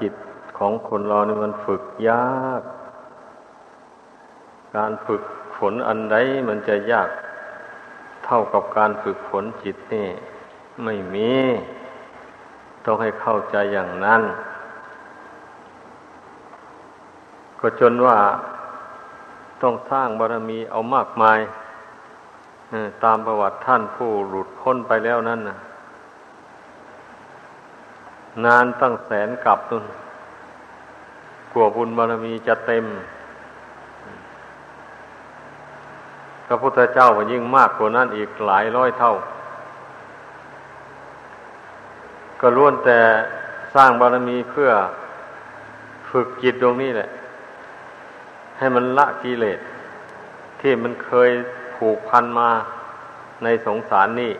จิตของคนเรานี่มันฝึกยาก การฝึกฝนอันใดมันจะยากเท่ากับการฝึกฝนจิตนี่ ไม่มี ต้องให้เข้าใจอย่างนั้น ก็จนว่าต้องสร้างบารมีเอามากมายตามประวัติท่านผู้หลุดพ้นไปแล้วนั่นนะ นานตั้งแสนกลับตุนกลัวบุญบารมีจะเต็ม พระพุทธเจ้าก็ยิ่งมากกว่านั้นอีกหลายร้อยเท่า ก็ล้วนแต่สร้างบารมีเพื่อฝึกจิตตรงนี้แหละ ให้มันละกิเลสที่มันเคยผูกพันมาในสงสารนี่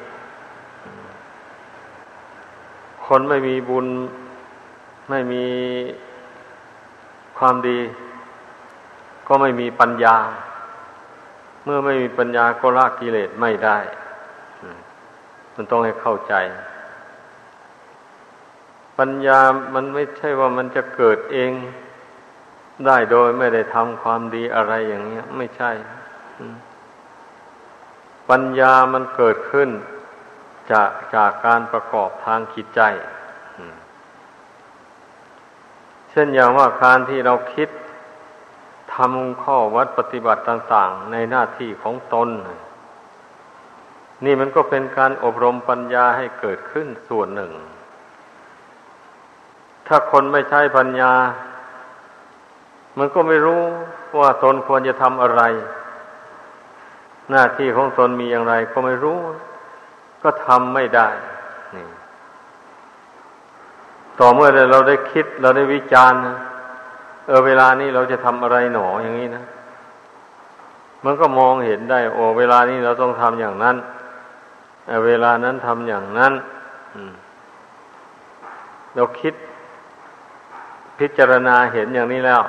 คนไม่มีบุญไม่มีความดี ก็ไม่มีปัญญา เมื่อไม่มีปัญญาก็ละกิเลสไม่ได้ มันต้องให้เข้าใจ ปัญญามันไม่ใช่ว่ามันจะเกิดเอง ได้โดยไม่ได้ทำความดีอะไรอย่างเงี้ย ไม่ใช่ ปัญญามันเกิดขึ้น จากจากการประกอบทางจิตใจ เช่นอย่างว่าการที่เราคิดทำข้อวัดปฏิบัติต่างๆ ในหน้าที่ของตน นี่มันก็เป็นการอบรมปัญญาให้เกิดขึ้นส่วนหนึ่ง ถ้าคนไม่ใช้ปัญญา มันก็ไม่รู้ว่าตนควรจะทำอะไร หน้าที่ของตนมีอย่างไรก็ไม่รู้ ก็ทำไม่ได้นี่ต่อเมื่อเราได้คิดเราได้วิจารณ์เออเวลานี้เราจะทำอะไรหนออย่างนี้นะมันก็มองเห็นได้ โอ้เวลานี้เราต้องทำอย่างนั้นเเวลานั้นทำอย่างนั้นเราคิดพิจารณาเห็นอย่างนี้แล้ว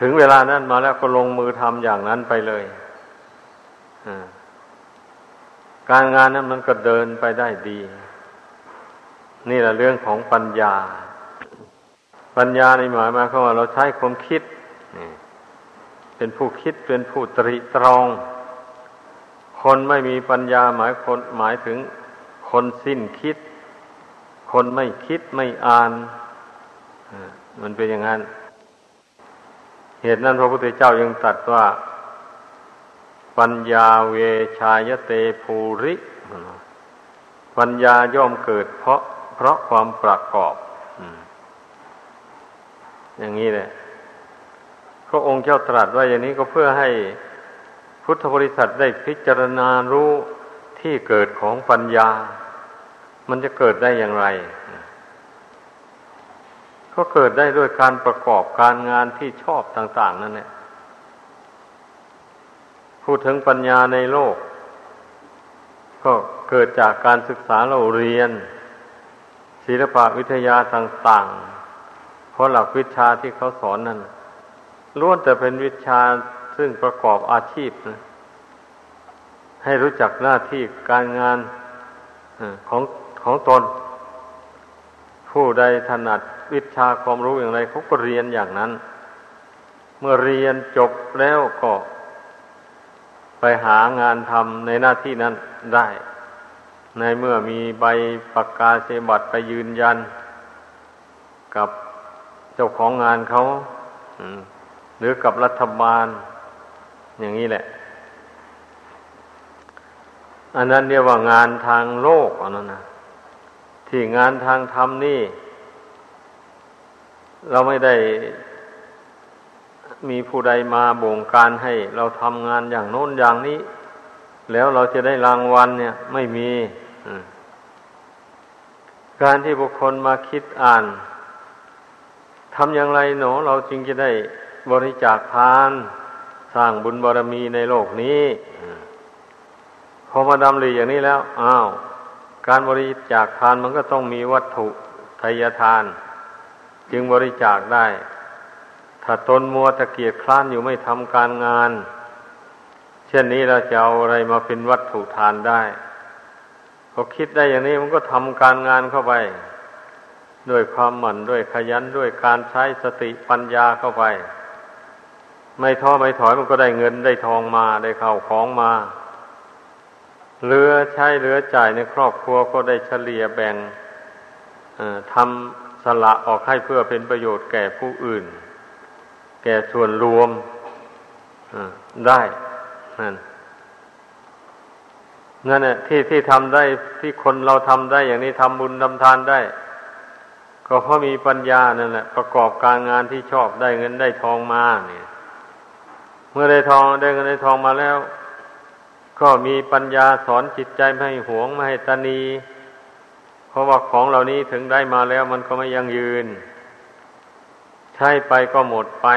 ถึงเวลานั้นมาแล้วก็ลงมือทำอย่างนั้นไปเลยอ่า การงานนั้นมันก็เดินไปได้ดี นี่แหละเรื่องของปัญญา ปัญญาในหมายมาเขาว่าเราใช้ความคิดเป็นผู้คิดเป็นผู้ตริตรอง คนไม่มีปัญญาหมายคนหมายถึงคนสิ้นคิด คนไม่คิดไม่อ่านมันเป็นอย่างนั้น เหตุนั้นพระพุทธเจ้ายังตรัสว่า ปัญญาเวชายเตภูริ ปัญญาย่อมเกิดเพราะเพราะความประกอบ อย่างนี้แหละพระองค์เจ้าตรัสว่าอย่างนี้ก็เพื่อให้พุทธบริษัทได้พิจารณารู้ที่เกิดของปัญญา มันจะเกิดได้อย่างไร ก็เกิดได้ด้วยการประกอบการงานที่ชอบต่าง ๆ นั่นแหละ พูดถึงปัญญาในโลก ก็เกิดจากการศึกษาเราเรียน ศิลปะวิทยาต่างๆ เพราะหลักวิชาที่เขาสอนนั้นล้วนแต่เป็นวิชาซึ่งประกอบอาชีพนะให้รู้จักหน้าที่การงานของของตน ผู้ใดถนัดวิชาความรู้อย่างไรเขาก็เรียนอย่างนั้น เมื่อเรียนจบแล้วก็ ไปหางานทำในหน้าที่นั้นได้ ในเมื่อมีใบประกาศเสบัตไปยืนยัน กับเจ้าของงานเขาหรือกับรัฐบาล อย่างนี้แหละ อันนั้นเรียกว่างานทางโลกอันนั้นนะที่งานทางธรรมนี่ เราไม่ได้ มีผู้ใดมาบงการให้ เราทำงานอย่างโน้นอย่างนี้ แล้วเราจะได้รางวัลเนี่ย ไม่มีการที่บุคคลมาคิดอ่านทำอย่างไรหนอ เราจึงจะได้บริจาคทาน สร้างบุญบารมีในโลกนี้พอมาดำริอย่างนี้แล้วอ้าวการบริจาคทานมันก็ต้องมีวัตถุทายทาน จึงบริจาคได้ ถ้าตนมัวตะเกียกคลานอยู่ไม่ทำการงาน เช่นนี้เราจะเอาอะไรมาเป็นวัตถุทานได้พอคิดได้อย่างนี้มันก็ทำการงานเข้าไป ด้วยความหมั่นด้วยขยันด้วยการใช้สติปัญญาเข้าไป ไม่ท้อไม่ถอยมันก็ได้เงินได้ทองมาได้เข้าของมาเหลือใช้เหลือจ่ายในครอบครัวก็ได้เฉลี่ยแบ่งทำสละออกให้เพื่อเป็นประโยชน์แก่ผู้อื่น ก่ส่วนรวมได้นั่นนั่นแหละที่ที่ทำได้ที่คนเราทำได้อย่างนี้ทำบุญทำทานได้ ก็เพราะมีปัญญานั่นแหละ ประกอบการงานที่ชอบได้เงินได้ทองมาเนี่ย เมื่อได้ทองได้เงินได้ทองมาแล้ว ก็มีปัญญาสอนจิตใจไม่ให้หวงไม่ให้ตนี เพราะว่าของเหล่านี้ถึงได้มาแล้วมันก็ไม่ยั่งยืน ใช้ไปก็หมดไป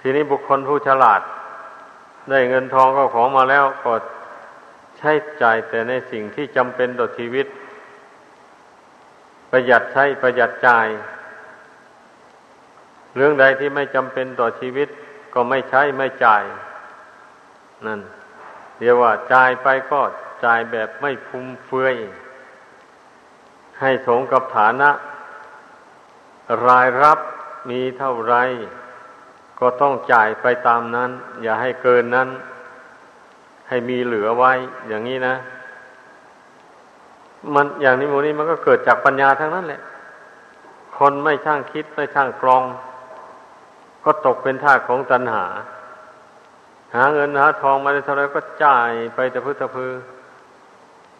ทีนี้บุคคลผู้ฉลาด ได้เงินทองก็ของมาแล้วก็ใช้จ่ายแต่ในสิ่งที่จำเป็นต่อชีวิต ประหยัดใช้ประหยัดจ่าย เรื่องใดที่ไม่จำเป็นต่อชีวิต ก็ไม่ใช้ไม่จ่าย นั่นเรียกว่าจ่ายไปก็จ่ายแบบไม่ฟุ่มเฟือยให้สงกับฐานะ รายรับมีเท่าไร ก็ต้องจ่ายไปตามนั้น อย่าให้เกินนั้น ให้มีเหลือไว้ อย่างนี้นะ มันอย่างนี้โมนี้มันก็เกิดจากปัญญาทั้งนั้นแหละ คนไม่ช่างคิดไม่ช่างกรอง ก็ตกเป็นท่าของตัณหา หาเงินหาทองมาได้เท่าไรก็จ่ายไปแต่พื้นตะพือ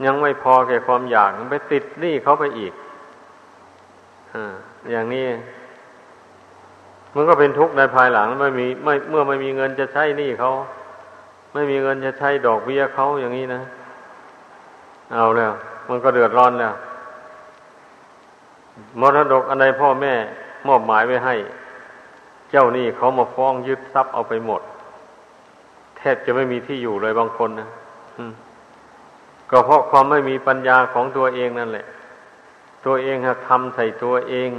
ยังไม่พอแก่ความอยากไปติดหนี้เขาไปอีกอ่า อย่างนี้ มันก็เป็นทุกข์ในภายหลังไม่มีไม่เมื่อไม่มีเงินจะใช้นี้เขา ไม่มีเงินจะใช้ดอกเบี้ยเขาอย่างนี้นะ เอาแล้ว มันก็เดือดร้อนแล้วมรดกอันใดพ่อแม่มอบหมายไว้ให้ เจ้านี่เขามาฟ้องยึดทรัพย์เอาไปหมด แทบจะไม่มีที่อยู่เลยบางคนนะก็เพราะความไม่มีปัญญาของตัวเองนั่นแหละ ตัวเองทำใส่ตัวเอง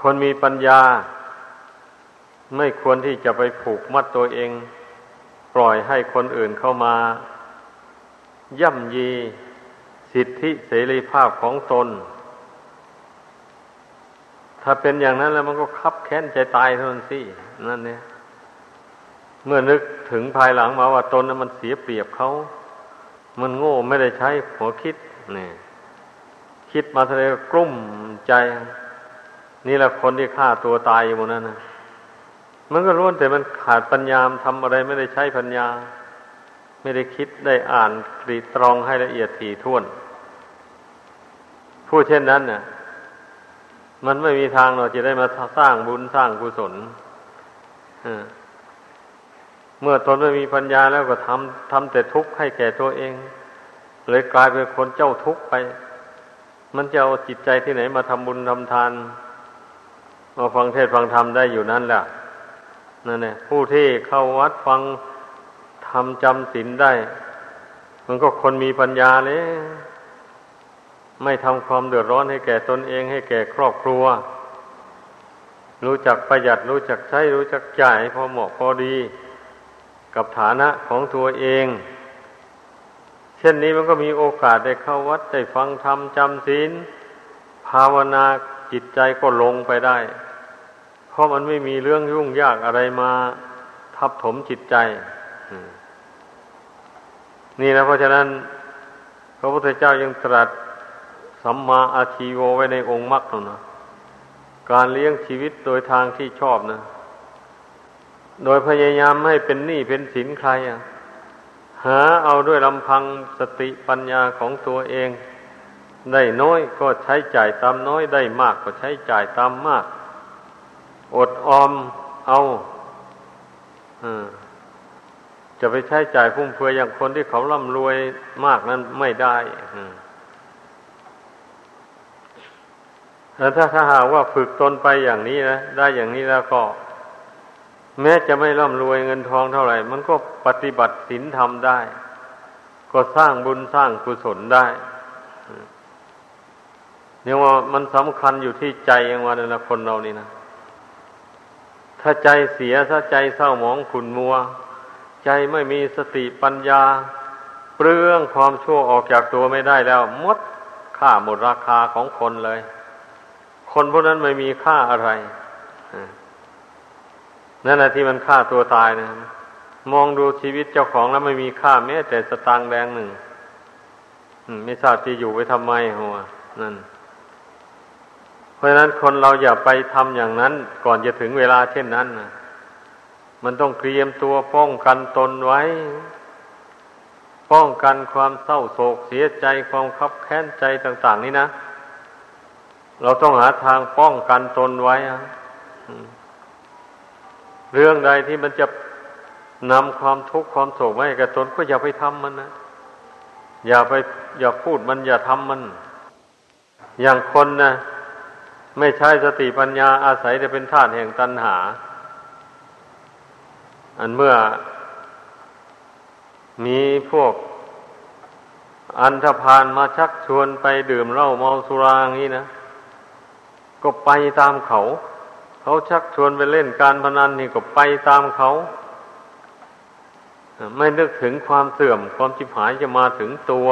คนมีปัญญา ไม่ควรที่จะไปผูกมัดตัวเอง ปล่อยให้คนอื่นเข้ามา ย่ำยีสิทธิเสรีภาพของตน ถ้าเป็นอย่างนั้นแล้วมันก็คับแค้นใจตายเท่านั้นสิ นั่นเนี่ย เมื่อนึกถึงภายหลังมาว่าตนนั้นมันเสียเปรียบเขา มันโง่ไม่ได้ใช้หัวคิดนี่คิดมาทะเลกลุ้มใจ นี่แหละคนที่ฆ่าตัวตายอยู่บนนั้นนะมันก็รู้แต่มันขาดปัญญาทำอะไรไม่ได้ใช้ปัญญา ไม่ได้คิดได้อ่านตรีตรองให้ละเอียดถี่ถ้วนผู้เช่นนั้นเนี่ยมันไม่มีทางเราจะได้มาสร้างบุญสร้างกุศล เมื่อตนไม่มีปัญญาแล้วก็ทำทำแต่ทุกข์ให้แก่ตัวเอง เลยกลายเป็นคนเจ้าทุกข์ไป มันจะเอาจิตใจที่ไหนมาทำบุญทำทานมาฟังเทศฟังธรรมได้อยู่นั่นแหละนั่นแหละผู้ที่เข้าวัดฟังทำจำศีลได้ มันก็คนมีปัญญาเลยไม่ทำความเดือดร้อนให้แก่ตนเองให้แก่ครอบครัว รู้จักประหยัดรู้จักใช้รู้จักจ่ายพอเหมาะพอดี กับฐานะของตัวเอง เช่นนี้มันก็มีโอกาสได้เข้าวัดได้ฟังธรรมจำศีลภาวนาจิตใจก็ลงไปได้ เพราะมันไม่มีเรื่องยุ่งยากอะไรมาทับถมจิตใจ นี่นะเพราะฉะนั้น พระพุทธเจ้ายังตรัสสัมมาอาชีโวไว้ในองค์มรรคนะการเลี้ยงชีวิตโดยทางที่ชอบนะ โดยพยายามไม่เป็นหนี้เป็นสินใครอะหาเอาด้วยลำพังสติปัญญาของตัวเอง ได้น้อยก็ใช้จ่ายตามน้อยได้มากก็ใช้จ่ายตามมาก อดออมเอาอจะไปใช้จ่ายฟุ่มเฟือยอย่างคนที่เขาร่ำรวยมากนั้นไม่ได้แต่ถ้าถ้าหากว่าฝึกตนไปอย่างนี้นะได้อย่างนี้แล้วก็ แม้จะไม่ร่ำรวยเงินทองเท่าไหร่ มันก็ปฏิบัติศีลธรรมได้ ก็สร้างบุญสร้างกุศลได้เนี่ยว่ามันสำคัญอยู่ที่ใจอย่างว่าแต่ละคนเรานี่นะ ถ้าใจเสียถ้าใจเศร้าหมองขุนมัว ใจไม่มีสติปัญญา เปลืองความชั่วออกจากตัวไม่ได้แล้วมดค่าหมดราคาของคนเลย คนพวกนั้นไม่มีค่าอะไร นั่นแหละที่มันฆ่าตัวตายนะมองดูชีวิตเจ้าของแล้วไม่มีค่าแม้แต่สตางค์แดงหนึ่งไม่ทราบที่อยู่ไปทำไมหัวนั่น เพราะฉะนั้นคนเราอย่าไปทำอย่างนั้น ก่อนจะถึงเวลาเช่นนั้นนะมันต้องเตรียมตัวป้องกันตนไว้ ป้องกันความเศร้าโศกเสียใจความคับแค้นใจต่าง ๆ นี่นะ เราต้องหาทางป้องกันตนไว้ เรื่องใดที่มันจะนำความทุกข์ความโศกมาให้กับตนก็อย่าไปทำมันนะอย่าไปอย่าพูดมันอย่าทำมัน อย่างคนนะไม่ใช่สติปัญญาอาศัยจะเป็นธาตุแห่งตัณหา อันเมื่อ มีพวก อันธพาลมาชักชวนไปดื่มเหล้าเมาสุราอย่างนี้นะ ก็ไปตามเขา เขาชักชวนไปเล่นการพนันนี่ก็ไปตามเขา ไม่นึกถึงความเสื่อม ความจิบหายจะมาถึงตัว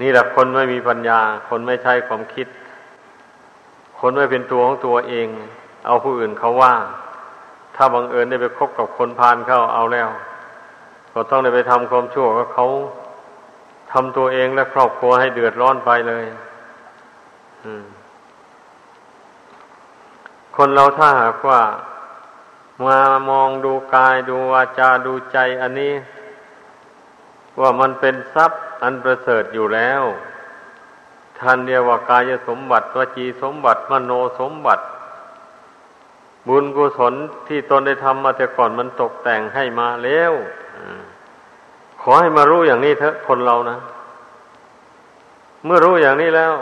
นี่แหละคนไม่มีปัญญา คนไม่ใช่ความคิด คนไม่เป็นตัวของตัวเอง เอาผู้อื่นเขาว่า ถ้าบังเอิญได้ไปคบกับคนพาลเข้าเอาแล้ว ก็ต้องได้ไปทำความชั่วกับเขาทำตัวเองและครอบครัวให้เดือดร้อนไปเลย คนเราถ้าหากว่ามามองดูกายดูวาจาดูใจอันนี้ ว่ามันเป็นทรัพย์อันประเสริฐอยู่แล้วท่านเรียกว่ากายสมบัติวจีสมบัติมโนสมบัติ บุญกุศลที่ตนได้ทำมาแต่ก่อนมันตกแต่งให้มาแล้วขอให้มารู้อย่างนี้เถอะคนเรานะ เมื่อรู้อย่างนี้แล้ว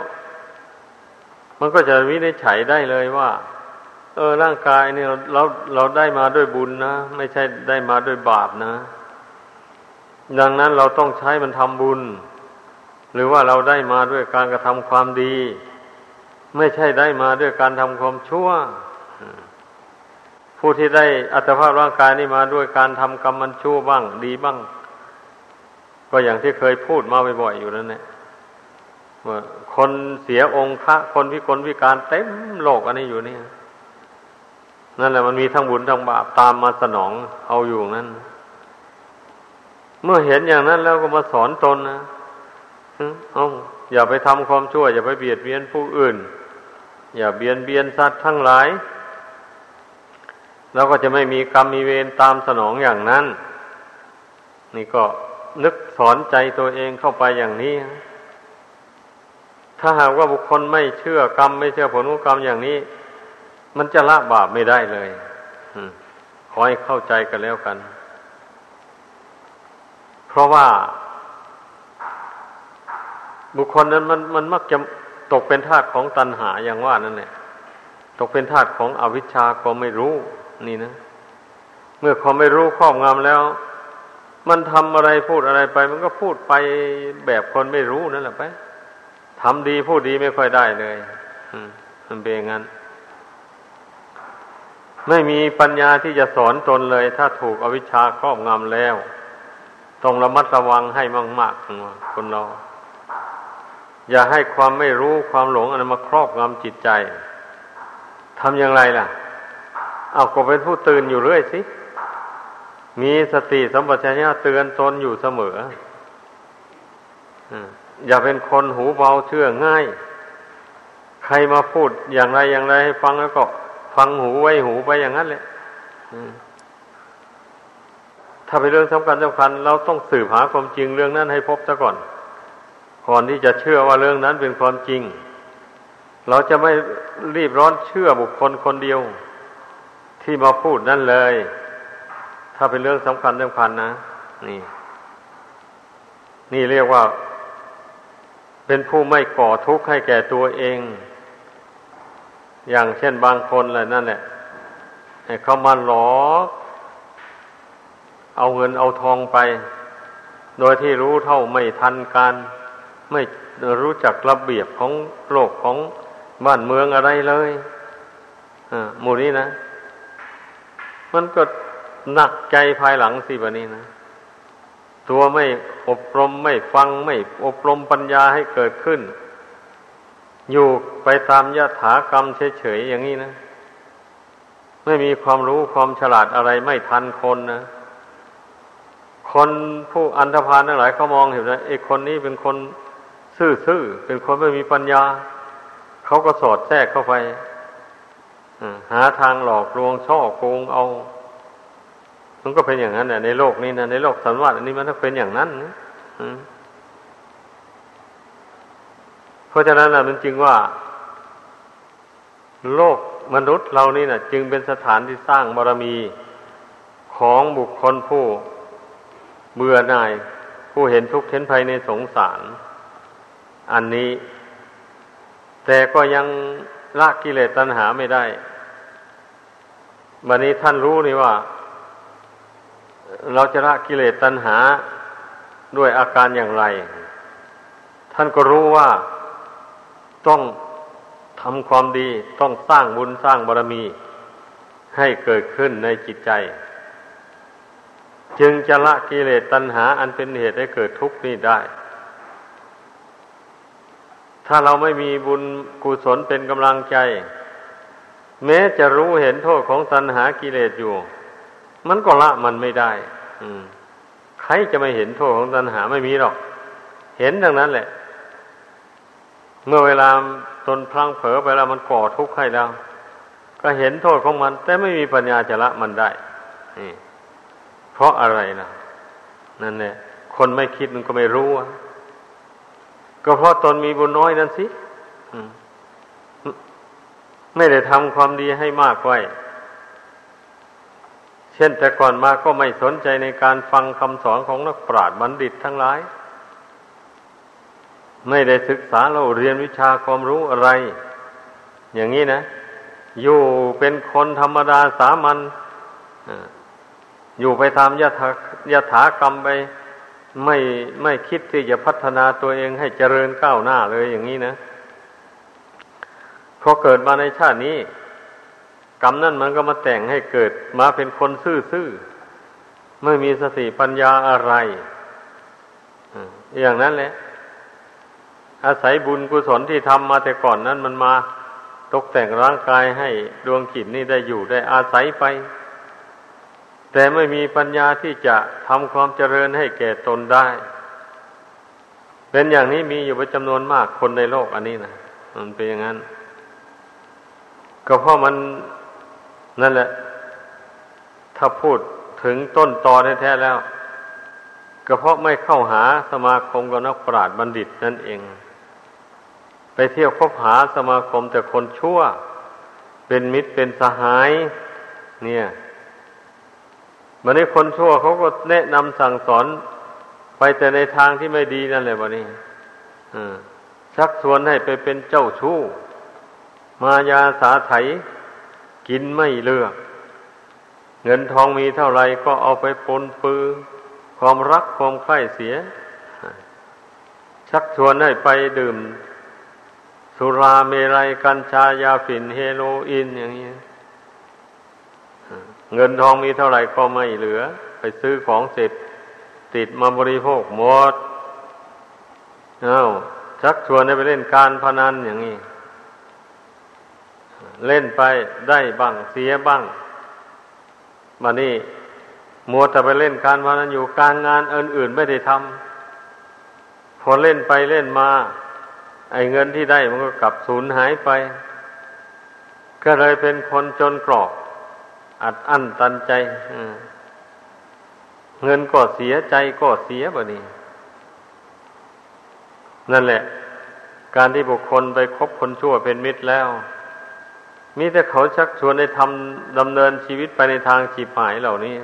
มันก็จะวินิจฉัยได้เลยว่า เออร่างกายนี่เราเราเราได้มาด้วยบุญนะไม่ใช่ได้มาด้วยบาปนะ ดังนั้นเราต้องใช้มันทำบุญ หรือว่าเราได้มาด้วยการกระทำความดี ไม่ใช่ได้มาด้วยการทำความชั่ว ผู้ที่ได้อัตภาพร่างกายนี้มาด้วยการทำกรรมมันชั่วบ้าง ดีบ้าง ก็อย่างที่เคยพูดมาบ่อยๆอยู่นั่นแหละว่าคนเสียองค์ะคนพิกลพิการเต็มโลกอันนี้อยู่เนี่ย นั่นแหละมันมีทั้งบุญทั้งบาปตามมาสนองเอาอยู่นั้น เมื่อเห็นอย่างนั้นแล้วก็มาสอนตนนะเอาอย่าไปทำความชั่ว อย่าไปเบียดเบียนผู้อื่น อย่าเบียนเบียนสัตว์ทั้งหลาย แล้วก็จะไม่มีกรรมมีเวรตามสนองอย่างนั้น นี่ก็นึกสอนใจตัวเองเข้าไปอย่างนี้ ถ้าหากว่าบุคคลไม่เชื่อกรรม ไม่เชื่อผลของกรรมอย่างนี้ มันจะละบาปไม่ได้เลยขอให้เข้าใจกันแล้วกัน เพราะว่า บุคคลนั้นมันมันมักจะตกเป็นทาสของตัณหาอย่างว่านั่นแหละตกเป็นทาสของอวิชชาก็ไม่รู้ นี่นะ เมื่อความไม่รู้ครอบงำแล้ว มันทำอะไรพูดอะไรไป มันก็พูดไปแบบคนไม่รู้นั่นแหละไปทำดีพูดดีไม่ค่อยได้เลยมันเป็นอย่างนั้น ไม่มีปัญญาที่จะสอนตนเลย ถ้าถูกอวิชชาครอบงำแล้ว ต้องระมัดระวังให้มากๆคนเรา อย่าให้ความไม่รู้ความหลงอันมาครอบงำจิตใจทำอย่างไรล่ะ เอาก็เป็นผู้ตื่นอยู่เรื่อยสิ มีสติสัมปชัญญะเตือนตนอยู่เสมออย่าเป็นคนหูเบาเชื่อง่าย ใครมาพูดอย่างไรอย่างไรให้ฟังแล้วก็ ฟังหูไว้หูไปอย่างนั้นเลยถ้าเป็นเรื่องสำคัญสำคัญ เราต้องสืบหาความจริงเรื่องนั้นให้พบซะก่อน ก่อนที่จะเชื่อว่าเรื่องนั้นเป็นความจริง เราจะไม่รีบร้อนเชื่อบุคคลคนเดียว ที่มาพูดนั่นเลย ถ้าเป็นเรื่องสำคัญสำคัญนะนี่ นี่เรียกว่า เป็นผู้ไม่ก่อทุกข์ให้แก่ตัวเอง อย่างเช่นบางคนเลยนั่นแหละให้เขามาหลอกเอาเงินเอาทองไป โดยที่รู้เท่าไม่ทันการ ไม่รู้จักระเบียบของโลกของบ้านเมืองอะไรเลยอหมู่นี้นะ มันก็หนักใจภายหลังสิบะนี้นะ ตัวไม่อบรมไม่ฟังไม่อบรมปัญญาให้เกิดขึ้น อยู่ไปตามยถากรรมเฉยๆอย่างนี้นะ ไม่มีความรู้ความฉลาดอะไรไม่ทันคนนะ คนผู้อันธพาลทั้งหลายเขามองเห็นว่าไอ้คนนี้เป็นคนซื่อๆเป็นคนไม่มีปัญญา เขาก็สอดแทรกเข้าไปหาทางหลอกลวงช่อโกงเอามันก็เป็นอย่างนั้นแหละในโลกนี้นะในโลกสันวัตอันนี้มันต้องเป็นอย่างนั้นนะ เพราะฉะนั้นนะมันจึงว่า โลกมนุษย์เรานี่นะจึงเป็นสถานที่สร้างบารมีของบุคคลผู้เบื่อหน่าย ผู้เห็นทุกข์เห็นภัยในสงสาร อันนี้ แต่ก็ยังละกิเลสตัณหาไม่ได้บันนี้ท่านรู้นี่ว่า เราจะละกิเลสตัณหาด้วยอาการอย่างไร ท่านก็รู้ว่า ต้องทำความดีต้องสร้างบุญสร้างบารมี ให้เกิดขึ้นในจิตใจ จึงจะละกิเลสตัณหา อันเป็นเหตุให้เกิดทุกข์นี้ได้ ถ้าเราไม่มีบุญกุศลเป็นกำลังใจ แม้จะรู้เห็นโทษของตัณหากิเลสอยู่ มันก็ละมันไม่ได้ อืมใครจะไม่เห็นโทษของตัณหาไม่มีหรอก เห็นดังนั้นแหละ เมื่อเวลาตนพลังเผลอไปแล้วมันก่อทุกข์ให้แล้ว ก็เห็นโทษของมัน แต่ไม่มีปัญญาจะละมันได้เพราะอะไรนะนั่นแหละคนไม่คิดมันก็ไม่รู้อะก็เพราะตนมีบุญน้อยนั่นสิไม่ได้ทำความดีให้มากไว้ เช่นแต่ก่อนมาก็ไม่สนใจในการฟังคำสอนของนักปราชญ์บัณฑิตทั้งหลาย ไม่ได้ศึกษาเราเรียนวิชาความรู้อะไร อย่างนี้นะ อยู่เป็นคนธรรมดาสามัญอยู่ไปตามยถายถากรรมไปไม่ไม่คิดที่จะพัฒนาตัวเองให้เจริญก้าวหน้าเลยอย่างนี้นะพอเกิดมาในชาตินี้ กรรมนั่นมันก็มาแต่งให้เกิดมาเป็นคนซื่อๆไม่มีสติปัญญาอะไรอย่างนั้นแหละ อาศัยบุญกุศลที่ทำมาแต่ก่อนนั้นมันมาตกแต่งร่างกายให้ดวงจิตนี่ได้อยู่ได้อาศัยไป แต่ไม่มีปัญญาที่จะทำความเจริญให้แก่ตนได้ เป็นอย่างนี้มีอยู่เป็นจำนวนมากคนในโลกอันนี้นะมันเป็นอย่างนั้น ก็เพราะมันนั่นแหละ ถ้าพูดถึงต้นตอแท้ๆแล้ว ก็เพราะไม่เข้าหาสมาคมกับนักปราชญ์บัณฑิตนั่นเอง ไปเที่ยวคบหาสมาคมแต่คนชั่ว เป็นมิตรเป็นสหาย เนี่ยวันนี้คนชั่วเขาก็แนะนำสั่งสอน ไปแต่ในทางที่ไม่ดีนั่นแหละวันนี้ชักชวนให้ไปเป็นเจ้าชู้ มายาสาไถกินไม่เลือก เงินทองมีเท่าไรก็เอาไปปนปือ ความรักความใคร่เสีย ชักชวนให้ไปดื่ม สุราเมรัยกัญชายาฝิ่นเฮโรอีนอย่างนี้เงินทองมีเท่าไหร่ก็ไม่เหลือ ไปซื้อของเสร็จติดมาบริโภคหมดเอา้าชักชวนให้ไปเล่นการพนันอย่างนี้ เล่นไปได้บ้างเสียบ้างมานี่มัวแต่ไปเล่นการพนันอยู่การงานอื่นๆไม่ได้ทำพอเล่นไปเล่นมา ไอ้เงินที่ได้มันก็กลับสูญหายไป ก็เลยเป็นคนจนกรอก อัดอั้นตันใจเงินก็เสียใจก็เสียบ่นี้ นั่นแหละ การที่บุคคลไปคบคนชั่วเป็นมิตรแล้ว มีแต่เขาชักชวนให้ทำดำเนินชีวิตไปในทางจีบหายเหล่านี้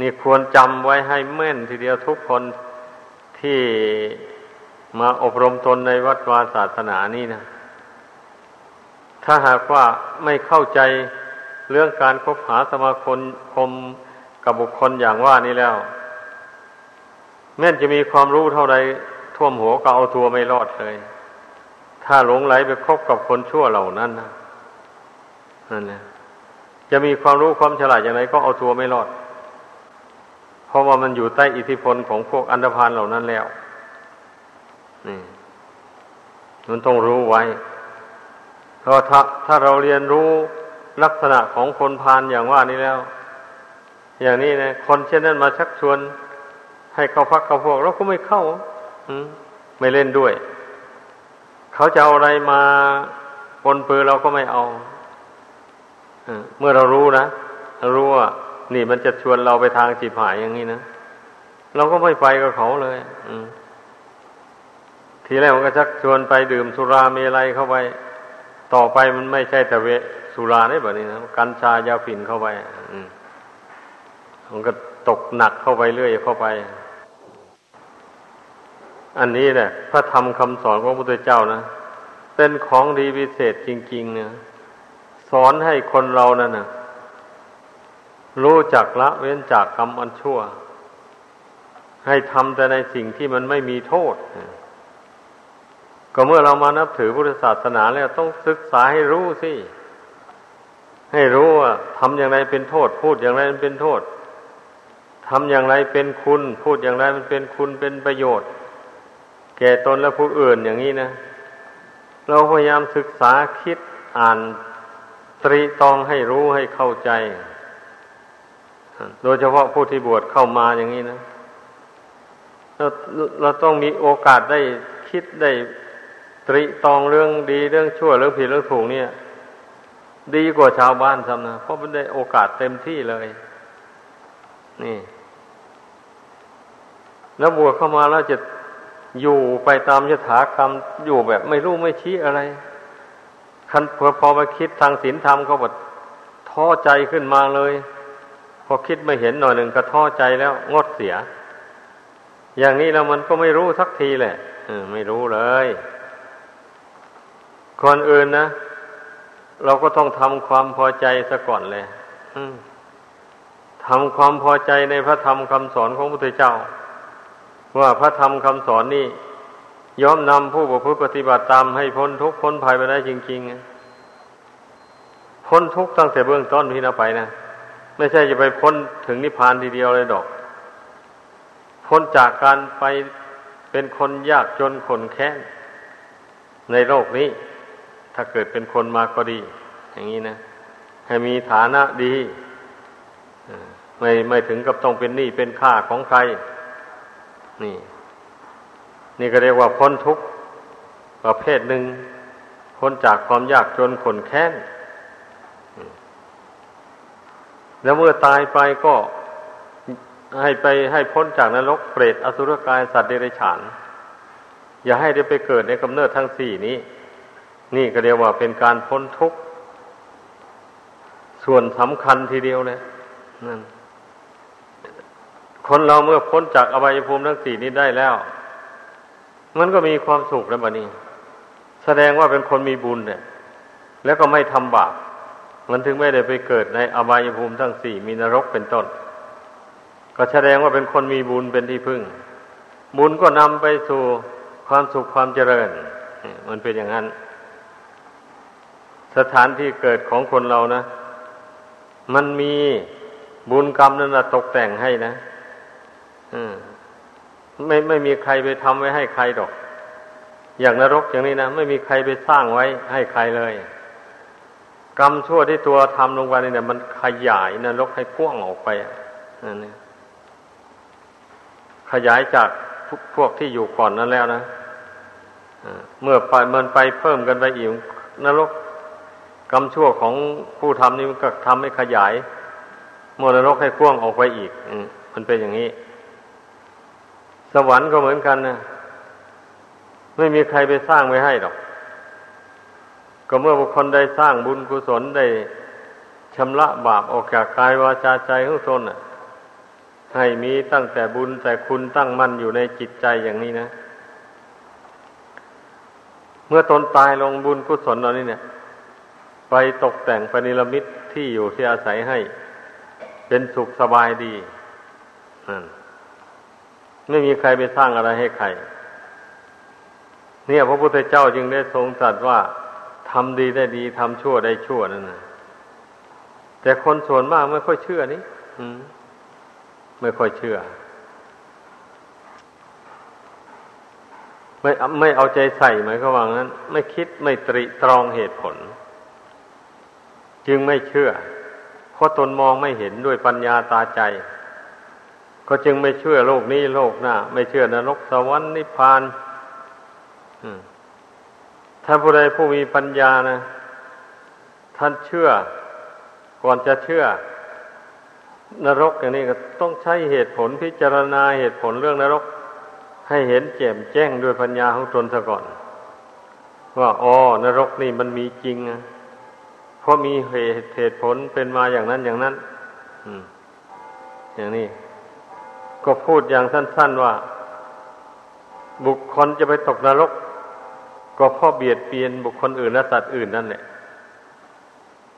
นี่ควรจำไว้ให้แม่นทีเดียวทุกคนที่ มาอบรมตนในวัดวาศาสนานี่นะ ถ้าหากว่าไม่เข้าใจเรื่องการคบหาสมาคมคมกับบุคคลอย่างว่านี้แล้ว แม้นจะมีความรู้เท่าใดท่วมหัวก็เอาตัวไม่รอดเลย ถ้าหลงไหลไปคบกับคนชั่วเหล่านั้นนะนั่นแหละจะมีความรู้ความฉลาดอย่างไรก็เอาตัวไม่รอด เพราะว่ามันอยู่ใต้อิทธิพลของพวกอันธพาลเหล่านั้นแล้ว นี่มันต้องรู้ไว้ เพราะถ้าถ้าเราเรียนรู้ลักษณะของคนพาลอย่างว่านี้แล้ว อย่างนี้นะคนเช่นนั้นมาชักชวน ให้เขาพักเขาพวกเราก็ไม่เข้าอไม่เล่นด้วย เขาจะเอาอะไรมาปนเปื้อเราก็ไม่เอาเมื่อเรารู้นะรู้ว่านี่มันจะชวนเราไปทางจีบหายอย่างนี้นะเราก็ไม่ไปกับเขาเลย อืม ทีแรกมันก็ชักชวนไปดื่มสุราเมลัยเข้าไป ต่อไปมันไม่ใช่แต่เวสุราได้แบบนี้นะกัญชายาฝิ่นเข้าไปมันก็ตกหนักเข้าไปเรื่อยเข้าไป อันนี้แหละพระธรรมคำสอนของพระพุทธเจ้านะเป็นของดีพิเศษจริงๆเนี่ยสอนให้คนเรานั่นนะรู้จักละเว้นจากกรรมอันชั่ว ให้ทำแต่ในสิ่งที่มันไม่มีโทษ ก็เมื่อเรามานับถือพุทธศาสนาแล้วต้องศึกษาให้รู้สิ ให้รู้ว่าทำอย่างไรเป็นโทษ พูดอย่างไรมันเป็นโทษทำอย่างไรเป็นคุณ พูดอย่างไรมันเป็นคุณเป็นประโยชน์ แก่ตนและผู้อื่นอย่างนี้นะ เราพยายามศึกษาคิดอ่านตรีตองให้รู้ให้เข้าใจ โดยเฉพาะผู้ที่บวชเข้ามาอย่างนี้นะเราเราต้องมีโอกาสได้คิดได้ ตรีตองเรื่องดีเรื่องชั่วเรื่องผิดเรื่องถูกเนี่ย ดีกว่าชาวบ้านทำนะเพราะมันได้โอกาสเต็มที่เลย นี่ แล้วบวชเข้ามาแล้วจะอยู่ไปตามยถากรรมอยู่แบบ ไม่รู้ไม่ชี้อะไร คันพอพอมาคิดทางศีลธรรมก็บบท้อใจขึ้นมาเลย พอคิดไม่เห็นหน่อยหนึ่งก็ท้อใจแล้ว งดเสีย อย่างนี้แล้วมันก็ไม่รู้สักทีแหละไม่รู้เลย คนอื่นนะ เราก็ต้องทำความพอใจซะก่อนเลยทำความพอใจในพระธรรมคำสอนของพระพุทธเจ้า ว่าพระธรรมคำสอนนี่ย่อมนำผู้ประพฤติปฏิบัติตามให้พ้นทุกข์พ้นภัยไปได้จริงๆ พ้นทุกข์ตั้งแต่เบื้องต้นพี่นะไปนะไม่ใช่จะไปพ้นถึงนิพพานทีเดียวเลยดอก พ้นจากการไปเป็นคนยากจนคนแค้นในโลกนี้ ถ้าเกิดเป็นคนมาก็ดี อย่างนี้นะ ให้มีฐานะดี ไม่ไม่ถึงกับต้องเป็นหนี้เป็นค่าของใคร นี่ นี่ก็เรียกว่าพ้นทุกข์ประเภทหนึ่งพ้นจากความยากจนขนแค้น แล้วเมื่อตายไปก็ให้ไปให้พ้นจากนรกเปรตอสุรกายสัตว์เดรัจฉาน อย่าให้ได้ไปเกิดในกำเนิดทั้งสี่นี้ นี่ก็เรียกว่าเป็นการพ้นทุกข์ ส่วนสำคัญทีเดียวเลยนั่นคนเราเมื่อพ้นจากอบายภูมิทั้งสี่นี้ได้แล้ว มันก็มีความสุขแล้วบัดนี้ แสดงว่าเป็นคนมีบุญเนี่ย แล้วก็ไม่ทำบาปมันถึงไม่ได้ไปเกิดในอบายภูมิทั้งสี่มีนรกเป็นต้น ก็แสดงว่าเป็นคนมีบุญเป็นที่พึ่ง บุญก็นำไปสู่ความสุขความเจริญ มันเป็นอย่างนั้น สถานที่เกิดของคนเรานะ มันมีบุญกรรมนั้นะตกแต่งให้นะไม่ไม่มีใครไปทำไว้ให้ใครดอก อย่างนรกอย่างนี้นะไม่มีใครไปสร้างไว้ให้ใครเลย กรรมชั่วที่ตัวทำลงไปเนี่ยมันขยายนรกให้กว้างออกไปนั่นเองขยายจากพวกที่อยู่ก่อนนั้นแล้วนะเมื่อไปมันไปเพิ่มกันไปอีกนรก กรรมชั่วของผู้ทำนี่มันก็ทำให้ขยายมนรกให้กว้างออกไปอีกมันเป็นอย่างนี้ สวรรค์ก็เหมือนกันนะไม่มีใครไปสร้างไว้ให้หรอก ก็เมื่อบุคคลได้สร้างบุญกุศลได้ชำระบาปออกจากกายวาจาใจของตนให้มีตั้งแต่บุญแต่คุณตั้งมั่นอยู่ในจิตใจอย่างนี้นะ เมื่อตนตายลงบุญกุศลเหล่านี้เนี่ย ไปตกแต่งปณิลมิตที่อยู่ที่อาศัยให้ เป็นสุขสบายดีไม่มีใครไปสร้างอะไรให้ใคร เนี่ยพระพุทธเจ้าจึงได้ทรงตรัสว่าทำดีได้ดีทำชั่วได้ชั่วนั่นนะแต่คนส่วนมากไม่ค่อยเชื่อนี่ไม่ค่อยเชื่อ ไม่ไม่เอาใจใส่หมายความว่างั้น ไม่คิดไม่ตรีตรองเหตุผล จึงไม่เชื่อ เพราะตนมองไม่เห็นด้วยปัญญาตาใจ ก็จึงไม่เชื่อโลกนี้โลกหน้า ไม่เชื่อนรกสวรรค์นิพพานถ้าผู้ใดผู้มีปัญญานะ ท่านเชื่อ ก่อนจะเชื่อ นรกอย่างนี้ก็ต้องใช้เหตุผลพิจารณาเหตุผลเรื่องนรก ให้เห็นแจ่มแจ้งด้วยปัญญาของตนซะก่อน ว่าอ๋อนรกนี่มันมีจริงนะ ราะมีเหตุเหตุผลเป็นมาอย่างนั้นอย่างนั้นอย่างนี้ ก็พูดอย่างสั้น ๆว่า บุคคลจะไปตกนรก ก็เพราะเบียดเบียนบุคคลอื่นและสัตว์อื่นนั่นแหละ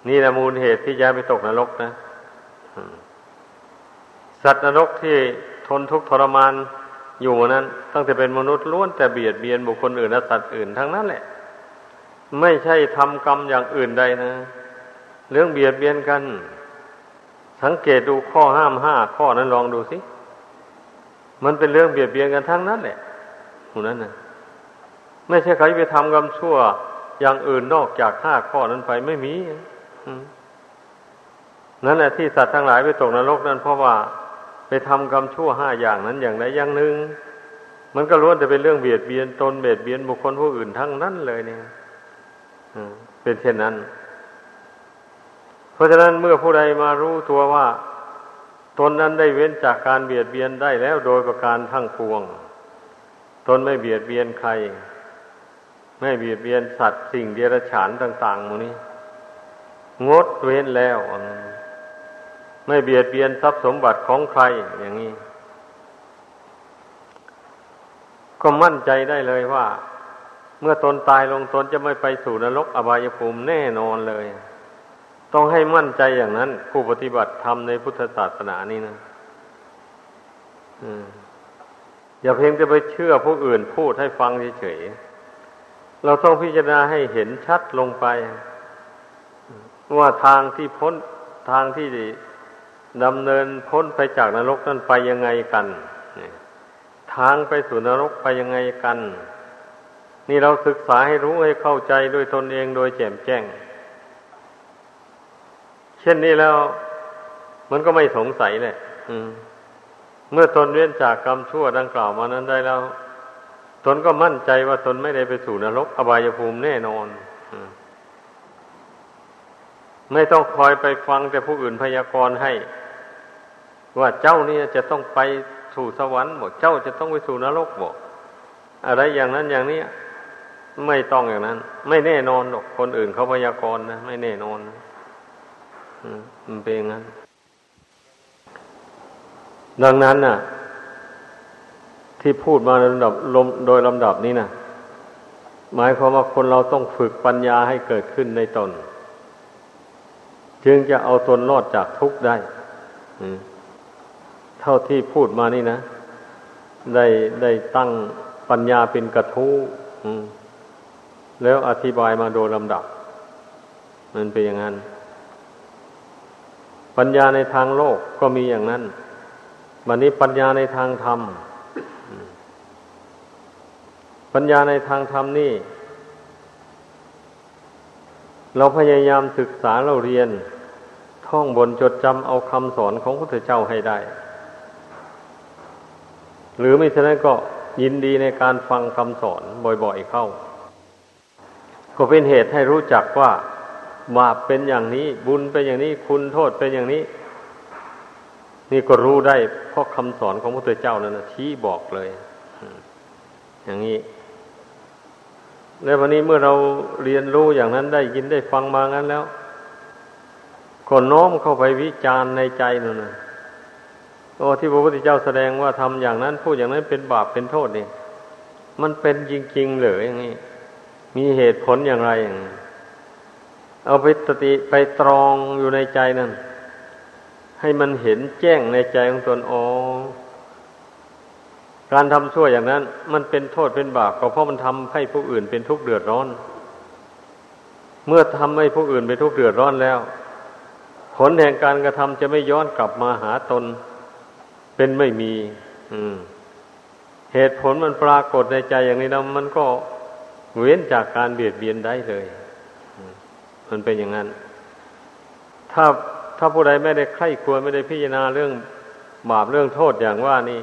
นี่แหละมูลเหตุที่จะไปตกนรกนะสัตว์นรกที่ทนทุกข์ทรมานอยู่นั้น ตั้งแต่เป็นมนุษย์ล้วนแต่เบียดเบียนบุคคลอื่นและสัตว์อื่นทั้งนั้นแหละ ไม่ใช่ทำกรรมอย่างอื่นใดนะ เรื่องเบียดเบียนกัน สังเกตดูข้อห้ามห้าข้อนั้นลองดูสิ มันเป็นเรื่องเบียดเบียนกันทั้งนั้นแหละหูนั้นนะไม่ใช่ใครไปทำกรรมชั่ว อย่างอื่นนอกจากห้าข้อนั้นไปไม่มีนั่นแหละที่สัตว์ทั้งหลายไปตกนรกนั้นเพราะว่าไปทำกรรมชั่วห้าอย่างนั้นอย่างใดอย่างหนึ่งมันก็ล้วนแต่เป็นเรื่องเบียดเบียนตนเบียดเบียนบุคคลผู้อื่นทั้งนั้นเลยเนี่ยเป็นเช่นนั้น ราะฉะนั้นเมื่อผู้ใดมารู้ตัวว่า ตนนั้นได้เว้นจากการเบียดเบียนได้แล้วโดยประการทั้งปวง ตนไม่เบียดเบียนใคร ไม่เบียดเบียนสัตว์สิ่งเดรัจฉานต่างๆมูนี้ งดเว้นแล้ว ไม่เบียดเบียนทรัพย์สมบัติของใครอย่างนี้ ก็มั่นใจได้เลยว่า เมื่อตนตายลงตนจะไม่ไปสู่นรกอบายภูมิแน่นอนเลย ต้องให้มั่นใจอย่างนั้น ผู้ปฏิบัติธรรมในพุทธศาสนานี่นะอย่าเพียงจะไปเชื่อผู้อื่นพูดให้ฟังเฉยๆเราต้องพิจารณาให้เห็นชัดลงไป ว่าทางที่พ้นทางที่ดำเนินพ้นไปจากนรกนั้นไปยังไงกันทางไปสู่นรกไปยังไงกัน นี่เราศึกษาให้รู้ให้เข้าใจด้วยตนเองโดยแจ่มแจ้ง เช่นนี้แล้ว มันก็ไม่สงสัยเลยเมื่อตนเว้นจากกรรมชั่วดังกล่าวมานั้นได้แล้ว ตนก็มั่นใจว่าตนไม่ได้ไปสู่นรก อบายภูมิแน่นอนไม่ต้องคอยไปฟังแต่ผู้อื่นพยากรณ์ให้ ว่าเจ้านี่จะต้องไปสู่สวรรค์บอกเจ้าจะต้องไปสู่นรกบอกอะไรอย่างนั้นอย่างนี้ไม่ต้องอย่างนั้น ไม่แน่นอนหรอกคนอื่นเขาพยากรณ์นะไม่แน่นอนนะ มันเป็นอย่างนั้น ดังนั้นน่ะ ที่พูดมาในลำดับโดยลำดับนี้นะหมายความว่าคนเราต้องฝึกปัญญาให้เกิดขึ้นในตน จึงจะเอาตนรอดจากทุกข์ได้เท่าที่พูดมานี่นะ ได้ได้ตั้งปัญญาเป็นกระทู้แล้วอธิบายมาโดยลำดับ มันเป็นอย่างนั้น ปัญญาในทางโลกก็มีอย่างนั้นวันนี้ปัญญาในทางธรรม ปัญญาในทางธรรมนี่ เราพยายามศึกษาเราเรียน ท่องบนจดจำเอาคำสอนของพระพุทธเจ้าให้ได้ หรือไม่ฉะนั้นก็ยินดีในการฟังคำสอนบ่อยๆเข้า ก็เป็นเหตุให้รู้จักว่า บาปเป็นอย่างนี้ บุญเป็นอย่างนี้ คุณโทษเป็นอย่างนี้ นี่ก็รู้ได้เพราะคำสอนของพระพุทธเจ้านั่นนะชี้บอกเลย อย่างนี้แล้ววันนี้เมื่อเราเรียนรู้อย่างนั้นได้ยินได้ฟังมางั้นแล้วก็น้อมเข้าไปวิจารณ์ในใจนั่นนะโอ้ที่พระพุทธเจ้าแสดงว่าทำอย่างนั้นพูดอย่างนั้นเป็นบาปเป็นโทษนี่มันเป็นจริงๆหรืออย่างนี้ มีเหตุผลอย่างไรอย่างนี้ เอาไปสติไปตรองอยู่ในใจนั่น ให้มันเห็นแจ้งในใจของตนอ๋อการทำชั่วอย่างนั้น มันเป็นโทษเป็นบาปก็เพราะมันทำให้ผู้อื่นเป็นทุกข์เดือดร้อน เมื่อทำให้ผู้อื่นเป็นทุกข์เดือดร้อนแล้ว ผลแห่งการกระทำจะไม่ย้อนกลับมาหาตน เป็นไม่มี อืม เหตุผลมันปรากฏในใจอย่างนี้แล้วมันก็เว้นจากการเบียดเบียนได้เลย มันเป็นอย่างนั้น ถ้าถ้าผู้ใดไม่ได้ใคร่ควรไม่ได้พิจารณาเรื่องบาปเรื่องโทษอย่างว่านี่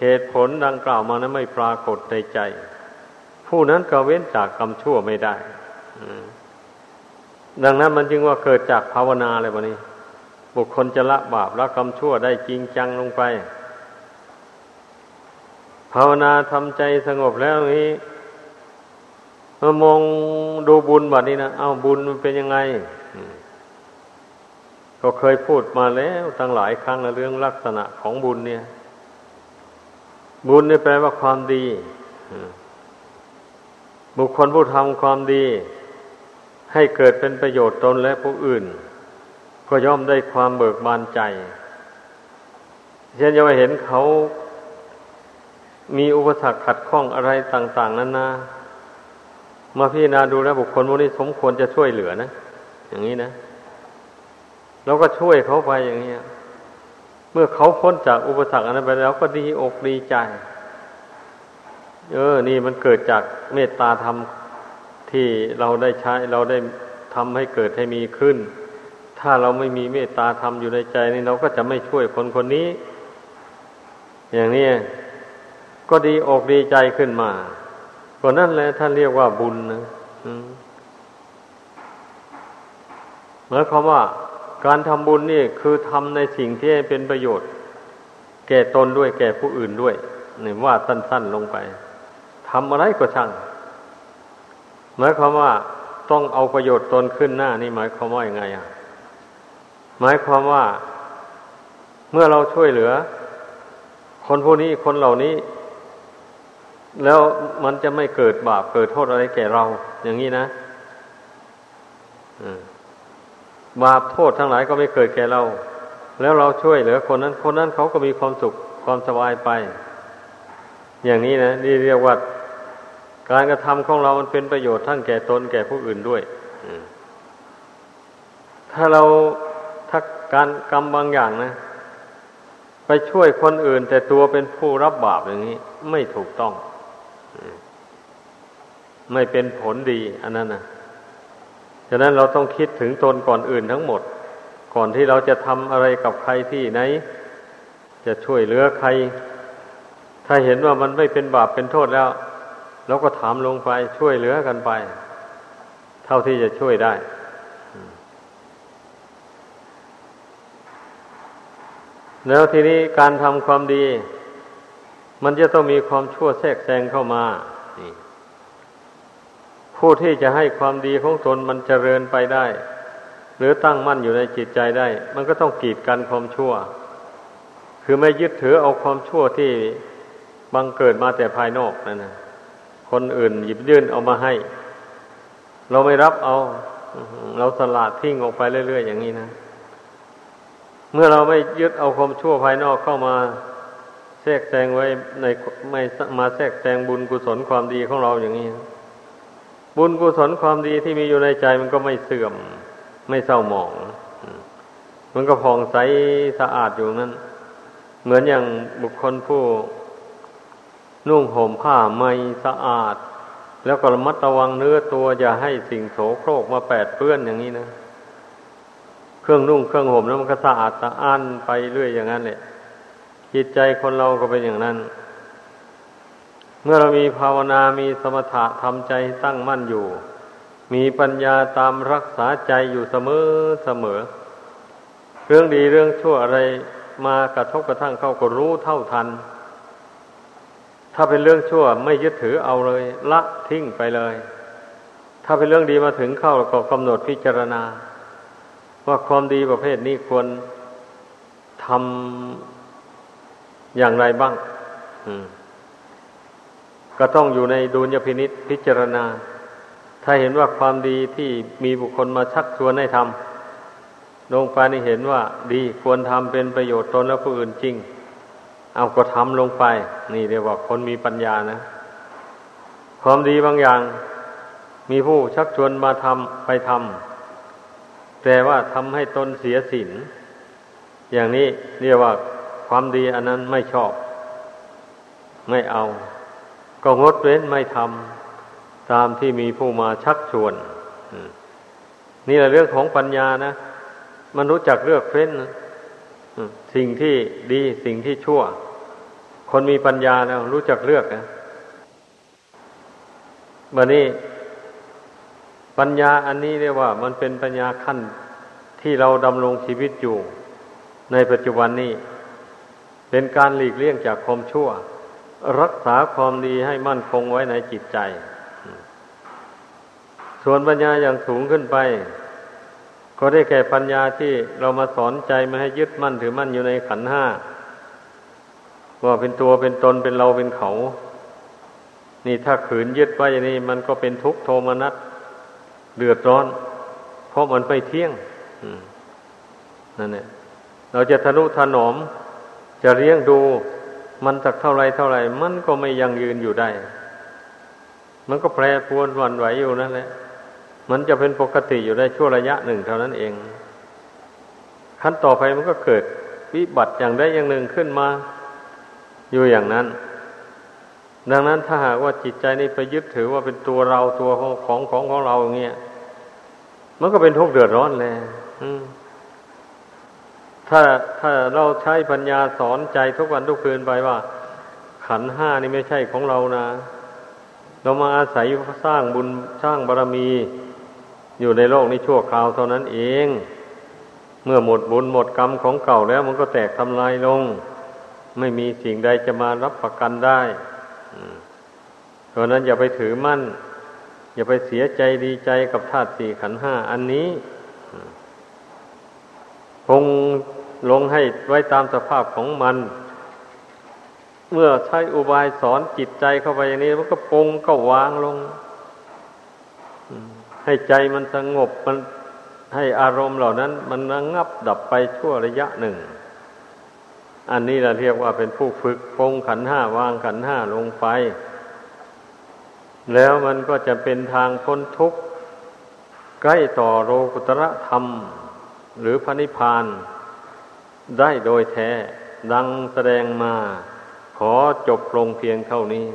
เหตุผลดังกล่าวมานั้นไม่ปรากฏในใจ ผู้นั้นก็เว้นจากกรรมชั่วไม่ได้ดังนั้นมันจึงว่าเกิดจากภาวนาอะไรวะนี้บุคคลจะละบาปละกรรมชั่วได้จริงจังลงไป ภาวนาทำใจสงบแล้วนี้ มามองดูบุญบัดนี้นะเอาบุญมันเป็นยังไงก็เคยพูดมาแล้วตั้งหลายครั้งในเรื่องลักษณะของบุญเนี่ย บุญนี่แปลว่าความดีบุคคลผู้ทำความดี ให้เกิดเป็นประโยชน์ตนและผู้อื่น ก็ย่อมได้ความเบิกบานใจ เช่นจะมาเห็นเขามีอุปสรรคขัดข้องอะไรต่าง ๆ นั้นนะ มาพิจารณาดูแล้วบุคคลพวกนี้สมควรจะช่วยเหลือนะ อย่างนี้นะเราก็ช่วยเขาไปอย่างนี้เมื่อเขาพ้นจากอุปสรรคอันนั้นไปแล้วก็ดีอกดีใจ เออ นี่มันเกิดจากเมตตาธรรมที่เราได้ใช้ เราได้ทำให้เกิดให้มีขึ้น ถ้าเราไม่มีเมตตาธรรมอยู่ในใจนี่เราก็จะไม่ช่วยคนคนนี้ อย่างนี้ก็ดีอกดีใจขึ้นมา ก็นั่นแหละท่านเรียกว่าบุญนะหมายความว่าการทำบุญนี่คือทำในสิ่งที่เป็นประโยชน์ แก่ตนด้วยแก่ผู้อื่นด้วยนี่ว่าสั้น ๆลงไปทำอะไรก็ช่างหมายความว่าต้องเอาประโยชน์ตนขึ้นหน้า นี่หมายความว่าอย่างไงอะ หมายความว่า เมื่อเราช่วยเหลือ คนผู้นี้คนเหล่านี้ แล้วมันจะไม่เกิดบาปเกิดโทษอะไรแก่เรา อย่างนี้นะบาปโทษทั้งหลายก็ไม่เกิดแก่เรา แล้วเราช่วยเหลือคนนั้น คนนั้นเขาก็มีความสุขความสบายไป อย่างนี้นะนี่เรียกว่าการกระทำของเรามันเป็นประโยชน์ทั้งแก่ตนแก่ผู้อื่นด้วยถ้าเราถ้าการกรรมบางอย่างนะ ไปช่วยคนอื่น แต่ตัวเป็นผู้รับบาปอย่างนี้ ไม่ถูกต้อง ไม่เป็นผลดี อันนั้นนะฉะนั้นเราต้องคิดถึงตนก่อนอื่นทั้งหมด ก่อนที่เราจะทำอะไรกับใครที่ไหน จะช่วยเหลือใคร ถ้าเห็นว่ามันไม่เป็นบาปเป็นโทษแล้วเราก็ถามลงไปช่วยเหลือกันไป เท่าที่จะช่วยได้แล้วทีนี้การทำความดี มันจะต้องมีความชั่วแทรกแซงเข้ามา ผู้ที่จะให้ความดีของตนมันเจริญไปได้ หรือตั้งมั่นอยู่ในจิตใจได้ มันก็ต้องกีดกันความชั่ว คือไม่ยึดถือเอาความชั่วที่บังเกิดมาแต่ภายนอกนั่นนะคนอื่นหยิบยื่นเอามาให้ เราไม่รับเอา เราสละทิ้งออกไปเรื่อย ๆ อย่างนี้นะ เมื่อเราไม่ยึดเอาความชั่วภายนอกเข้ามาแทรกแซงไว้ในไม่มาแทรกแซงบุญกุศลความดีของเราอย่างนี้นะ บุญกุศลความดีที่มีอยู่ในใจมันก็ไม่เสื่อม ไม่เศร้าหมอง มันก็ผ่องใสสะอาดอยู่นั้น เหมือนอย่างบุคคลผู้ นุ่งห่มผ้าไม่สะอาด แล้วก็ระมัดระวังเนื้อตัวอย่าให้สิ่งโสโครกมาแปดเปื้อนอย่างนี้นะเครื่องนุ่งเครื่องห่มแล้วมันก็สะอาดสะอ้านไปเรื่อยอย่างนั้นแหละจิตใจคนเราก็เป็นอย่างนั้น เมื่อเรามีภาวนามีสมถะทำใจตั้งมั่นอยู่ มีปัญญาตามรักษาใจอยู่เสมอเสมอ เรื่องดีเรื่องชั่วอะไรมากระทบกระทั่งเข้าก็รู้เท่าทัน ถ้าเป็นเรื่องชั่วไม่ยึดถือเอาเลย ละทิ้งไปเลย ถ้าเป็นเรื่องดีมาถึงเข้าก็กำหนดพิจารณา ว่าความดีประเภทนี้ควรทำอย่างไรบ้าง อืม ก็ต้องอยู่ในดุลยพินิษพิจารณา ถ้าเห็นว่าความดีที่มีบุคคลมาชักชวนให้ทำลงไปนี่เห็นว่า ดีควรทำเป็นประโยชน์ตนและผู้อื่นจริง เอาก็ทำลงไป นี่เรียกว่าคนมีปัญญานะ ความดีบางอย่าง มีผู้ชักชวนมาทำไปทำแต่ว่าทำให้ตนเสียสินอย่างนี้เรียกว่าคความดีอันนั้นไม่ชอบ ไม่เอา ก็งดเว้นไม่ทำตามที่มีผู้มาชักชวนนี่แหละเรื่องของปัญญานะมันรู้จักเลือกเฟ้นสิ่งที่ดีสิ่งที่ชั่ว คนมีปัญญาแล้วรู้จักเลือกนะบันนี้ ปัญญาอันนี้เรียกว่า มันเป็นปัญญาขั้นที่เราดำรงชีวิตอยู่ ในปัจจุบันนี้ เป็นการหลีกเลี่ยงจากความชั่ว รักษาความดีให้มั่นคงไว้ในจิตใจ ส่วนปัญญาอย่างสูงขึ้นไป ก็ได้แก่ปัญญาที่เรามาสอนใจไม่ให้ยึดมั่นถือมั่นอยู่ในขันห้าว่าเป็นตัวเป็นตนเป็นเราเป็นเขา นี่ถ้าขืนยึดไว้อย่างนี้มันก็เป็นทุกข์โทมนัสเดือดร้อน เพราะมันไปเที่ยงนั่นแหละเราจะทะนุถนอมจะเลี้ยงดู มันสักเท่าไรเท่าไรมันก็ไม่ยังยืนอยู่ได้ มันก็แปรปรวนวันไหวอยู่นั่นแหละ มันจะเป็นปกติอยู่ได้ชั่วระยะหนึ่งเท่านั้นเอง ขั้นต่อไปมันก็เกิดวิบัติอย่างใดอย่างหนึ่งขึ้นมา อยู่อย่างนั้น ดังนั้นถ้าหากว่าจิตใจนี้ไปยึดถือว่าเป็นตัวเราตัวของของของของเราอย่างเงี้ยมันก็เป็นทุกข์เดือดร้อนเลย ถ้าถ้าเราใช้ปัญญาสอนใจทุกวันทุกคืนไปว่า ขันห้านี่ไม่ใช่ของเรานะ เรามาอาศัยสร้างบุญสร้างบารรมีอยู่ในโลกนี้ชั่วคราวเท่านั้นเอง เมื่อหมดบุญหมดกรรมของเก่าแล้วมันก็แตกทำลายลง ไม่มีสิ่งใดจะมารับประกันได้เพราะนั้นอย่าไปถือมั่น อย่าไปเสียใจดีใจกับธาตุสี่ขันห้าอันนี้คง ลงให้ไว้ตามสภาพของมัน เมื่อใช้อุบายสอนจิตใจเข้าไปอย่างนี้มันก็ปงก็วางลง ให้ใจมันสงบมันให้อารมณ์เหล่านั้น มันระงับดับไปชั่วระยะหนึ่ง อันนี้เราเรียกว่าเป็นผู้ฝึกปงขันห้าวางขันห้าลงไป แล้วมันก็จะเป็นทางพ้นทุกข์ใกล้ต่อโลกุตระธรรม หรือพระนิพพาน ได้โดยแท้ ดังแสดงมา ขอจบลงเพียงเท่านี้